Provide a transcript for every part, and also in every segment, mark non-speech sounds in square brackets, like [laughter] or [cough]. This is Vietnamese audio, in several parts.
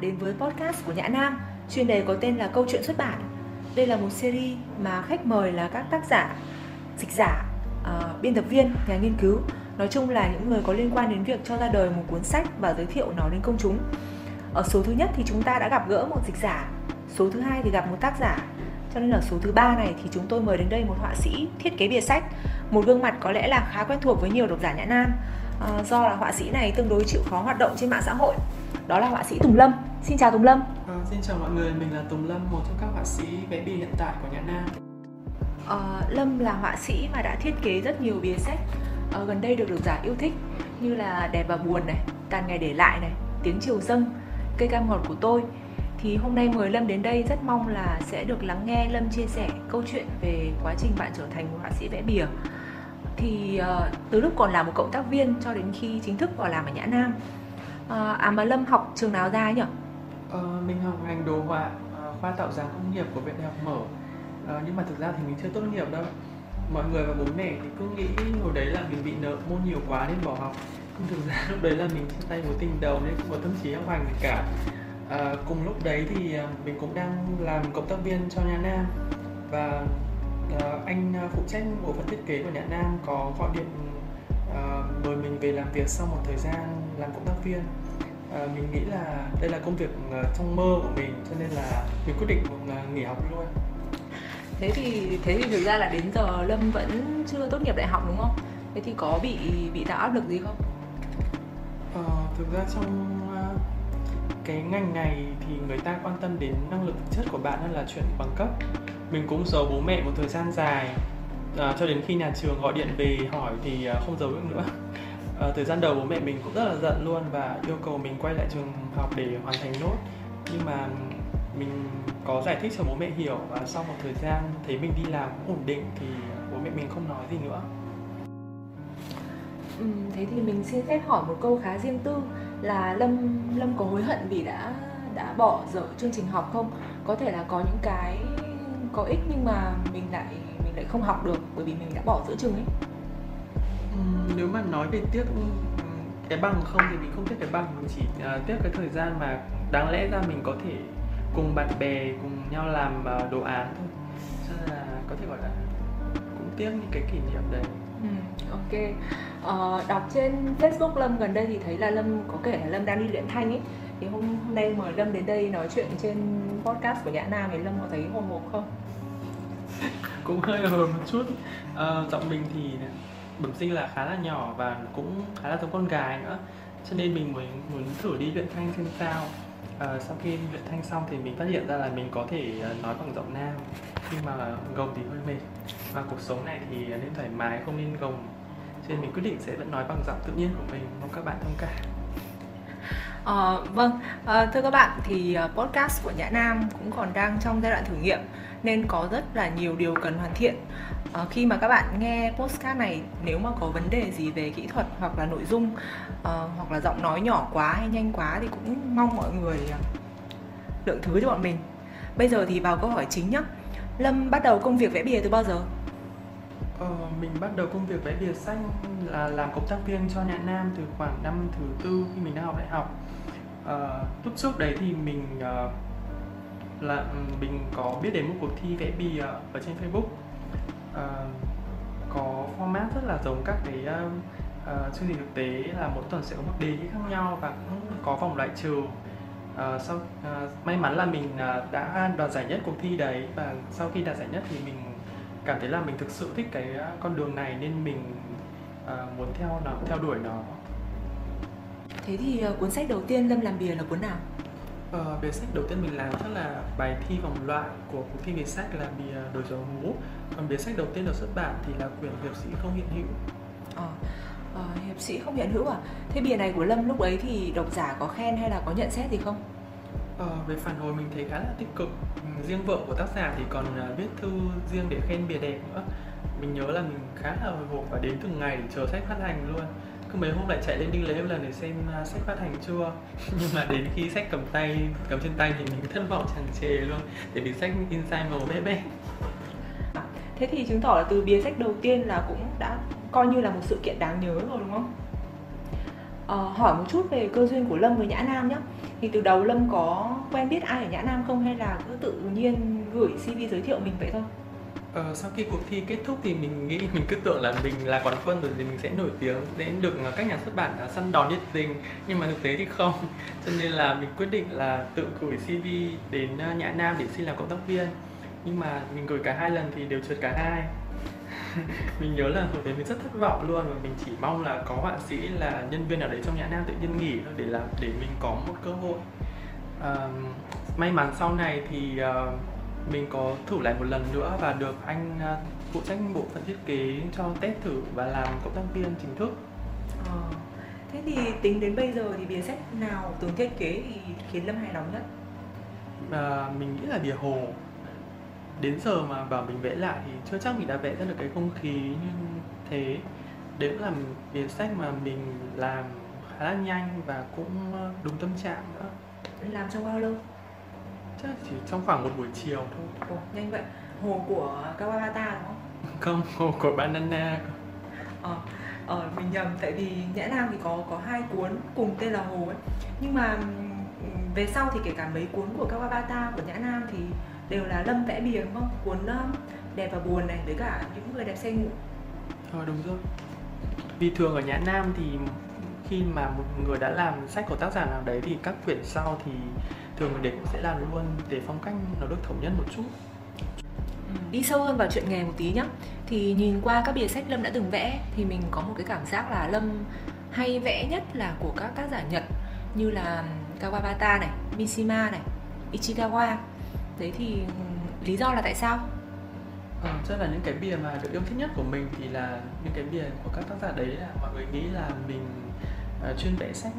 đến với podcast của Nhã Nam, chuyên đề có tên là Câu chuyện xuất bản. Đây là một series mà khách mời là các tác giả, dịch giả, uh, biên tập viên, nhà nghiên cứu, nói chung là những người có liên quan đến việc cho ra đời một cuốn sách và giới thiệu nó đến công chúng. Ở số thứ nhất thì chúng ta đã gặp gỡ một dịch giả, số thứ hai thì gặp một tác giả, cho nên ở số thứ ba này thì chúng tôi mời đến đây một họa sĩ thiết kế bìa sách, một gương mặt có lẽ là khá quen thuộc với nhiều độc giả Nhã Nam. À, do là họa sĩ này tương đối chịu khó hoạt động trên mạng xã hội đó là họa sĩ Tùng Lâm. Xin chào Tùng Lâm. À, xin chào mọi người, mình là Tùng Lâm, một trong các họa sĩ vẽ bìa hiện tại của Nhã Nam. À, Lâm là họa sĩ mà đã thiết kế rất nhiều bìa sách à, gần đây được độc giả yêu thích như là Đẹp và buồn này, Tàn ngày để lại này, Tiếng chiều dâng, Cây cam ngọt của tôi. Thì hôm nay mời Lâm đến đây rất mong là sẽ được lắng nghe Lâm chia sẻ câu chuyện về quá trình bạn trở thành một họa sĩ vẽ bìa thì uh, từ lúc còn là một cộng tác viên cho đến khi chính thức vào làm ở Nhã Nam À, à mà Lâm học trường nào ra ấy nhỉ? Ờ, mình học ngành đồ họa, ờ, khoa tạo dáng công nghiệp của Viện Đại học Mở. Uh, nhưng mà thực ra thì mình chưa tốt nghiệp đâu. Mọi người và bố mẹ thì cứ nghĩ hồi đấy là mình bị nợ môn nhiều quá nên bỏ học. Nhưng thực ra [laughs] lúc đấy là mình chia tay mối tình đầu nên cũng có tâm trí học hành cả. À, cùng lúc đấy thì mình cũng đang làm cộng tác viên cho Nhà Nam và à, anh phụ trách bộ phận thiết kế của Nhà Nam có gọi điện à, mời mình về làm việc sau một thời gian làm cộng tác viên. À, mình nghĩ là đây là công việc uh, trong mơ của mình cho nên là mình quyết định uh, nghỉ học luôn thế thì thế thì thực ra là đến giờ lâm vẫn chưa tốt nghiệp đại học đúng không? Thế thì có bị bị tạo áp lực gì không? Ờ, thực ra trong cái ngành này thì người ta quan tâm đến năng lực thực chất của bạn hơn là chuyện bằng cấp. Mình cũng giấu bố mẹ một thời gian dài uh, cho đến khi nhà trường gọi điện về hỏi thì không giấu được nữa à, thời gian đầu bố mẹ mình cũng rất là giận luôn và yêu cầu mình quay lại trường học để hoàn thành nốt. Nhưng mà mình có giải thích cho bố mẹ hiểu và sau một thời gian thấy mình đi làm cũng ổn định thì bố mẹ mình không nói gì nữa. Ừ, thế thì mình xin phép hỏi một câu khá riêng tư là lâm lâm có hối hận vì đã đã bỏ dở chương trình học không? Có thể là có những cái có ích nhưng mà mình lại mình lại không học được bởi vì mình đã bỏ giữa trường ấy nếu mà nói về tiếc cái bằng không thì mình không tiếc cái bằng mình chỉ uh, tiếc cái thời gian mà đáng lẽ ra mình có thể cùng bạn bè cùng nhau làm uh, đồ án thôi. Cho nên là có thể gọi là cũng tiếc những cái kỷ niệm đấy. Ừ, ok. Uh, đọc trên facebook lâm gần đây thì thấy là lâm có kể là lâm đang đi luyện thanh ấy. Thì hôm, hôm nay mời lâm đến đây nói chuyện trên podcast của nhã nam thì lâm có thấy hồi hộp không? Cũng hơi hồi một chút. Uh, giọng mình thì bẩm sinh là khá là nhỏ và cũng khá là giống con gái nữa. Cho nên mình mới muốn thử đi luyện thanh xem sao. À, sau khi luyện thanh xong thì mình phát hiện ra là mình có thể ờ, nói bằng giọng nam nhưng mà gồng thì hơi mệt. Và cuộc sống này thì nên thoải mái không nên gồng. Cho nên mình quyết định sẽ vẫn nói bằng giọng tự nhiên của mình. Mong các bạn thông cảm. À, vâng, à, thưa các bạn thì podcast của Nhã Nam cũng còn đang trong giai đoạn thử nghiệm nên có rất là nhiều điều cần hoàn thiện. À, khi mà các bạn nghe postcard này nếu mà có vấn đề gì về kỹ thuật hoặc là nội dung à, hoặc là giọng nói nhỏ quá hay nhanh quá thì cũng mong mọi người ờ, lượng thứ cho bọn mình. Bây giờ thì vào câu hỏi chính nhé lâm bắt đầu công việc vẽ bìa từ bao giờ? Ờ, mình bắt đầu công việc vẽ bìa xanh là làm cộng tác viên cho Nhã Nam từ khoảng năm thứ tư khi mình đang học đại học. Ờ, lúc trước đấy thì mình uh, là ừ, mình có biết đến một cuộc thi vẽ bìa ở trên Facebook. Uh, có format rất là giống các cái uh, uh, chương trình thực tế là mỗi tuần sẽ có một đề thi khác nhau và cũng có vòng loại trừ uh, sau uh, may mắn là mình uh, đã đoạt giải nhất cuộc thi đấy và sau khi đạt giải nhất thì mình cảm thấy là mình thực sự thích cái con đường này nên mình uh, muốn theo nó theo đuổi nó. Thế thì uh, cuốn sách đầu tiên lâm làm bìa là cuốn nào? Ờ, bìa sách đầu tiên mình làm chắc là bài thi vòng loại của cuộc thi bìa sách là bìa đổi dấu hú còn bìa sách đầu tiên được xuất bản thì là quyển hiệp sĩ không hiện hữu. Ờ, ờ, hiệp sĩ không hiện hữu à? Thế bìa này của lâm lúc ấy thì độc giả có khen hay là có nhận xét gì không? Ờ, về phản hồi mình thấy khá là tích cực. Riêng vợ của tác giả thì còn à, viết thư riêng để khen bìa đẹp nữa. Mình nhớ là mình khá là hồi hộp và đến từng ngày để chờ sách phát hành luôn cứ mấy hôm lại chạy lên đinh lễ một lần để xem uh, sách phát hành chưa? [laughs] Nhưng mà đến khi sách cầm tay cầm trên tay thì mình thất vọng chẳng chề luôn để vì sách inside màu bé bé. Thế thì chứng tỏ là từ bìa sách đầu tiên là cũng đã coi như là một sự kiện đáng nhớ rồi đúng không? À, hỏi một chút về cơ duyên của Lâm với Nhã Nam nhé thì từ đầu Lâm có quen biết ai ở Nhã Nam không hay là cứ tự nhiên gửi CV giới thiệu mình vậy thôi? Ờ, sau khi cuộc thi kết thúc thì mình nghĩ mình cứ tưởng là mình là quán quân rồi thì mình sẽ nổi tiếng sẽ được ờ, các nhà xuất bản ờ, săn đón nhiệt tình nhưng mà thực tế thì không. [laughs] Cho nên là mình quyết định là tự gửi CV đến ờ, Nhã Nam để xin làm cộng tác viên. Nhưng mà mình gửi cả hai lần thì đều trượt cả hai. [laughs] Mình nhớ là hồi đấy mình rất thất vọng luôn và mình chỉ mong là có họa sĩ là nhân viên nào đấy trong Nhã Nam tự nhiên nghỉ thôi để làm để mình có một cơ hội. Uh, may mắn sau này thì uh, mình có thử lại một lần nữa và được anh uh, phụ trách bộ phận thiết kế cho test thử và làm cộng tác viên chính thức. Ờ. thế thì tính đến bây giờ thì bìa sách nào từng thiết kế thì khiến lâm hài lòng nhất? Và mình nghĩ là bìa hồ. Đến giờ mà bảo mình vẽ lại thì chưa chắc mình đã vẽ ra được cái không khí như thế. Đấy cũng là bìa sách mà mình làm khá là nhanh và cũng đúng tâm trạng nữa. Làm trong bao lâu chắc chỉ trong khoảng một buổi chiều thôi. Ồ, nhanh vậy. Hồ của Kawabata đúng không? [laughs] Không hồ của banana ờ, ờ mình nhầm tại vì nhã nam thì có có hai cuốn cùng tên là hồ ấy. Nhưng mà về sau thì kể cả mấy cuốn của Kawabata của nhã nam thì đều là lâm vẽ bìa đúng không? Cuốn đẹp và buồn này với cả những người đẹp say ngủ. Ờ đúng rồi. Vì thường ở nhã nam thì khi mà một người đã làm sách của tác giả nào đấy thì các quyển sau thì thường người đấy cũng sẽ làm luôn để phong cách nó được thống nhất một chút. Ừ, đi sâu hơn vào chuyện nghề một tí nhá. Thì nhìn qua các bìa sách lâm đã từng vẽ thì mình có một cái cảm giác là lâm hay vẽ nhất là của các tác giả nhật như là kawabata này mishima này ichikawa. Đấy thì lý do là tại sao? Ờ, chắc là những cái bìa mà được yêu thích nhất của mình thì là những cái bìa của các tác giả đấy là mọi người nghĩ là mình uh, chuyên vẽ sách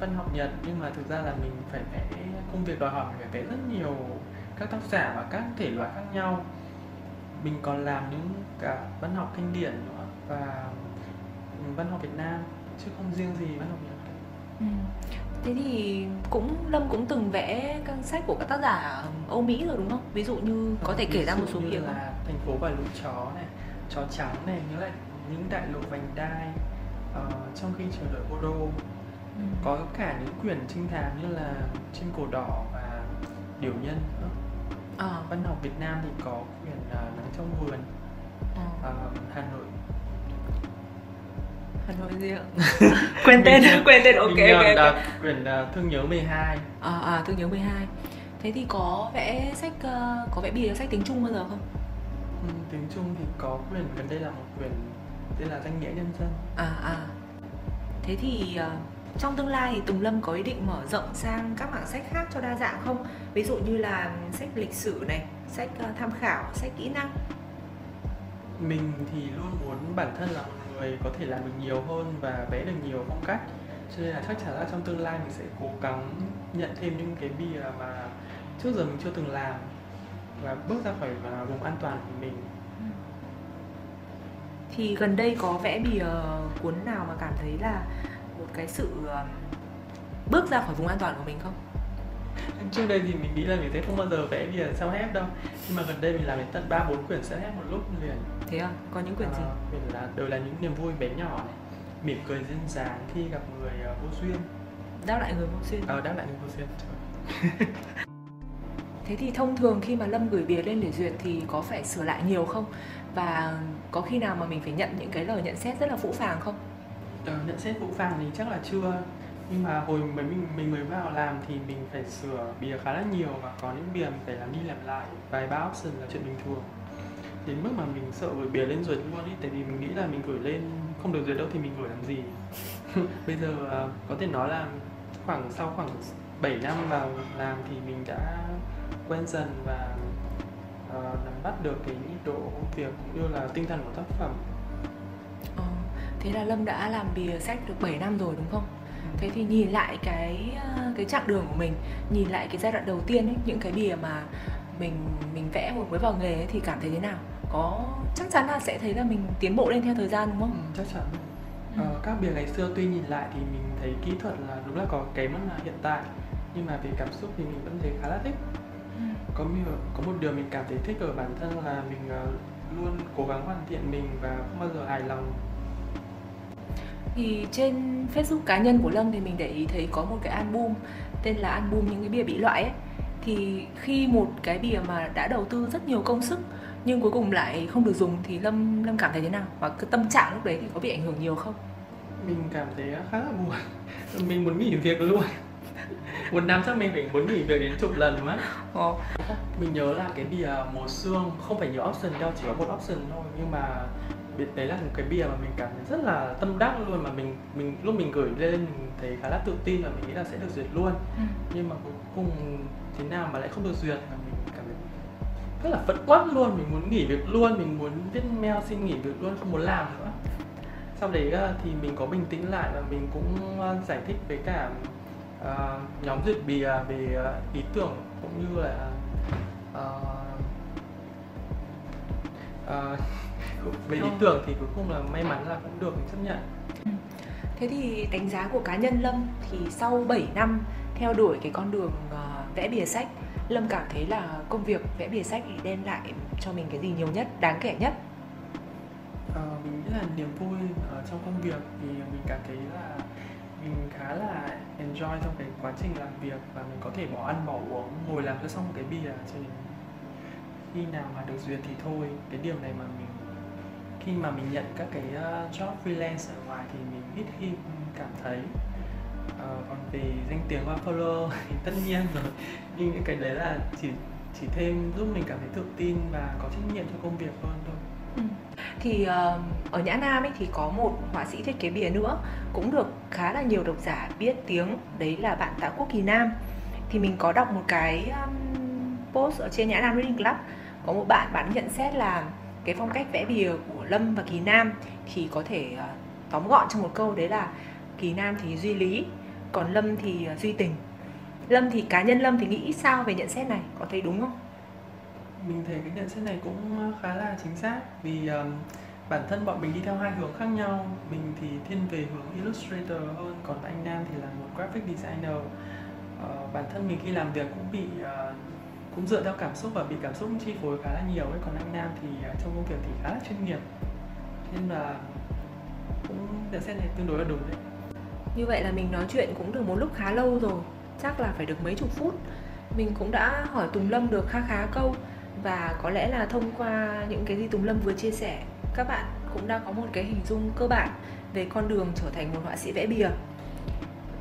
văn học Nhật nhưng mà thực ra là mình phải vẽ công việc đòi hỏi mình phải vẽ rất nhiều các tác giả và các thể loại khác nhau mình còn làm những cả văn học kinh điển nữa và văn học Việt Nam chứ không riêng gì văn học Nhật ừ. Thế thì cũng Lâm cũng từng vẽ các sách của các tác giả Âu Mỹ rồi đúng không? Ví dụ như có thể kể ra một số kiểu là thành phố và lũ chó này, chó trắng này, như lại những đại lộ vành đai, uh, trong khi chờ đợi Godot. Ừ. Có cả những quyển trinh thám như là trên cổ đỏ và điều nhân nữa. À. Văn học Việt Nam thì có quyển uh, nắng trong vườn, à. uh, Hà Nội Hà Nội gì ạ? [laughs] quên tên, quên tên, ok ok. Đọc quyển uh, Thương nhớ 12 À, à, Thương nhớ 12 Thế thì có vẽ sách, uh, có vẽ bìa sách tiếng Trung bao giờ không? Ừ, tiếng Trung thì có quyển, gần đây là một quyển tên là Danh nghĩa nhân dân. À, à. Thế thì uh, trong tương lai thì Tùng Lâm có ý định mở rộng sang các mảng sách khác cho đa dạng không? Ví dụ như là sách lịch sử này, sách uh, tham khảo, sách kỹ năng. Mình thì luôn muốn bản thân là người có thể làm được nhiều hơn và vẽ được nhiều phong cách. Cho nên là chắc chắn là trong tương lai mình sẽ cố gắng nhận thêm những cái bìa mà trước giờ mình chưa từng làm và bước ra khỏi vùng an toàn của mình thì gần đây có vẽ bìa cuốn nào mà cảm thấy là một cái sự bước ra khỏi vùng an toàn của mình không? Trước đây thì mình nghĩ là mình sẽ không bao giờ vẽ bìa self help đâu. Nhưng mà gần đây mình làm đến tận ba bốn quyển self help một lúc liền. Thế à? Có những quyển à, gì? quyển là đều là những niềm vui bé nhỏ này. Mỉm cười duyên dáng khi gặp người uh, vô duyên. Đáp lại người vô duyên. Ờ đáp lại người vô duyên [laughs] thế thì thông thường khi mà lâm gửi bìa lên để duyệt thì có phải sửa lại nhiều không? Và có khi nào mà mình phải nhận những cái lời nhận xét rất là phũ phàng không? Ờ, nhận xét phũ phàng thì chắc là chưa. Nhưng mà hồi mới mình mình mới vào làm thì mình phải sửa bìa khá là nhiều và có những bìa mình phải làm đi làm lại. Vài ba option là chuyện bình thường. Đến mức mà mình sợ gửi bìa lên duyệt luôn ý tại vì mình nghĩ là mình gửi lên không được duyệt đâu thì mình gửi làm gì? [laughs] Bây giờ ờ, có thể nói là khoảng sau khoảng 7 năm vào làm thì mình đã quen dần và uh, nắm bắt được cái nhịp độ công việc cũng như là tinh thần của tác phẩm. Ờ, thế là lâm đã làm bìa sách được 7 năm rồi đúng không? Thế thì nhìn lại cái ờ, cái chặng đường của mình nhìn lại cái giai đoạn đầu tiên ấy những cái bìa mà mình mình vẽ hồi mới vào nghề ấy, thì cảm thấy thế nào? Có chắc chắn là sẽ thấy là mình tiến bộ lên theo thời gian đúng không? Ừ, chắc chắn. Ừ. ờ, các bìa ngày xưa tuy nhìn lại thì mình thấy kỹ thuật là đúng là có kém hơn là hiện tại nhưng mà về cảm xúc thì mình vẫn thấy khá là thích. ừ. Có có một điều mình cảm thấy thích ở bản thân là mình uh, luôn cố gắng hoàn thiện mình và không bao giờ hài lòng thì trên Facebook cá nhân của Lâm thì mình để ý thấy có một cái album tên là album những cái bìa bị loại ấy thì khi một cái bìa mà đã đầu tư rất nhiều công sức nhưng cuối cùng lại không được dùng thì Lâm Lâm cảm thấy thế nào và cái tâm trạng lúc đấy thì có bị ảnh hưởng nhiều không? Mình cảm thấy khá là buồn. Mình muốn nghỉ việc luôn. Một năm chắc mình phải muốn nghỉ việc đến chục lần mất. Ờ. Mình nhớ là cái bìa mùa xương không phải nhiều option đâu, chỉ có một option thôi nhưng mà đấy là một cái bìa mà mình cảm thấy rất là tâm đắc luôn mà mình mình lúc mình gửi lên mình thấy khá là tự tin và mình nghĩ là sẽ được duyệt luôn ừ. nhưng mà cuối cùng thế nào mà lại không được duyệt và mình cảm thấy rất là phẫn uất luôn mình muốn nghỉ việc luôn mình muốn viết mail xin nghỉ việc luôn không muốn làm nữa sau đấy ờ, thì mình có bình tĩnh lại và mình cũng ờ, giải thích với cả uh, nhóm duyệt bìa về uh, ý tưởng cũng như là uh, [laughs] uh, về ý tưởng thì cuối cùng là may mắn là cũng được chấp nhận ừ. Thế thì đánh giá của cá nhân Lâm thì sau 7 năm theo đuổi cái con đường uh, vẽ bìa sách Lâm cảm thấy là công việc vẽ bìa sách thì đem lại cho mình cái gì nhiều nhất, đáng kể nhất? Uh, mình nghĩ là niềm vui ở trong công việc thì mình cảm thấy là mình khá là enjoy trong cái quá trình làm việc và mình có thể bỏ ăn bỏ uống ngồi làm cho xong một cái bia cho khi nào mà được duyệt thì thôi. Cái điều này mà mình khi mà mình nhận các cái ờ, job freelance ở ngoài thì mình ít khi cảm thấy uh, còn về danh tiếng và follow [laughs] thì tất nhiên rồi. Nhưng những cái đấy là chỉ chỉ thêm giúp mình cảm thấy tự tin và có trách nhiệm cho công việc hơn thôi. Ừ thì uh, ở Nhã Nam ấy thì có một họa sĩ thiết kế bìa nữa cũng được khá là nhiều độc giả biết tiếng đấy là bạn Tạ Quốc Kỳ Nam. Thì mình có đọc một cái um, post ở trên Nhã Nam Reading Club có một bạn bạn nhận xét là cái phong cách vẽ bìa của Lâm và Kỳ Nam thì có thể uh, tóm gọn trong một câu đấy là Kỳ Nam thì duy lý còn Lâm thì uh, duy tình. Lâm thì cá nhân Lâm thì nghĩ sao về nhận xét này? Có thấy đúng không? Mình thấy cái nhận xét này cũng khá là chính xác vì um, bản thân bọn mình đi theo hai hướng khác nhau. Mình thì thiên về hướng illustrator hơn còn anh Nam thì là một graphic designer. Uh, bản thân mình khi làm việc cũng bị uh, cũng dựa theo cảm xúc và bị cảm xúc chi phối khá là nhiều ấy. Còn anh Nam thì uh, trong công việc thì khá là chuyên nghiệp. Nên là cũng nhận xét này tương đối là đúng đấy. Như vậy là mình nói chuyện cũng được một lúc khá lâu rồi. Chắc là phải được mấy chục phút. Mình cũng đã hỏi Tùng Lâm được khá khá câu và có lẽ là thông qua những cái gì Tùng Lâm vừa chia sẻ các bạn cũng đang có một cái hình dung cơ bản về con đường trở thành một họa sĩ vẽ bìa.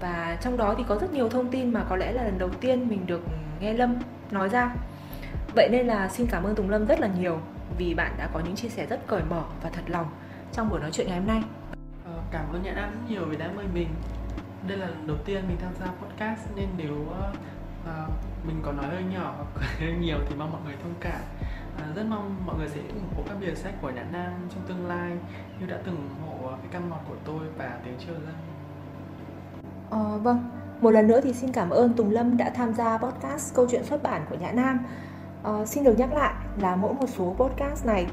Và trong đó thì có rất nhiều thông tin mà có lẽ là lần đầu tiên mình được nghe Lâm nói ra. Vậy nên là xin cảm ơn Tùng Lâm rất là nhiều vì bạn đã có những chia sẻ rất cởi mở và thật lòng trong buổi nói chuyện ngày hôm nay. Ờ, cảm ơn Nhã Nam rất nhiều vì đã mời mình. Đây là lần đầu tiên mình tham gia podcast nên nếu uh, mình có nói hơi nhỏ hoặc [laughs] hơi nhiều thì mong mọi người thông cảm à, rất mong mọi người sẽ ủng hộ các bìa sách của Nhã Nam trong tương lai như đã từng ủng hộ cái căn ngọt của tôi và tiếng chiều dân à, vâng, một lần nữa thì xin cảm ơn Tùng Lâm đã tham gia podcast câu chuyện xuất bản của Nhã Nam. À, xin được nhắc lại là mỗi một số podcast này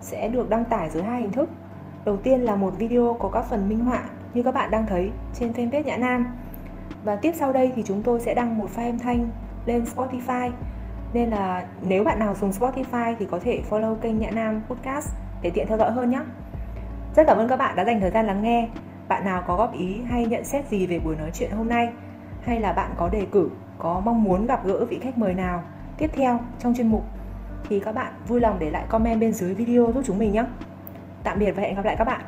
sẽ được đăng tải dưới hai hình thức. Đầu tiên là một video có các phần minh họa như các bạn đang thấy trên fanpage Nhã Nam. Và tiếp sau đây thì chúng tôi sẽ đăng một file âm thanh lên Spotify. Nên là nếu bạn nào dùng Spotify thì có thể follow kênh Nhã Nam Podcast để tiện theo dõi hơn nhé. Rất cảm ơn các bạn đã dành thời gian lắng nghe. Bạn nào có góp ý hay nhận xét gì về buổi nói chuyện hôm nay hay là bạn có đề cử, có mong muốn gặp gỡ vị khách mời nào tiếp theo trong chuyên mục thì các bạn vui lòng để lại comment bên dưới video giúp chúng mình nhé. Tạm biệt và hẹn gặp lại các bạn.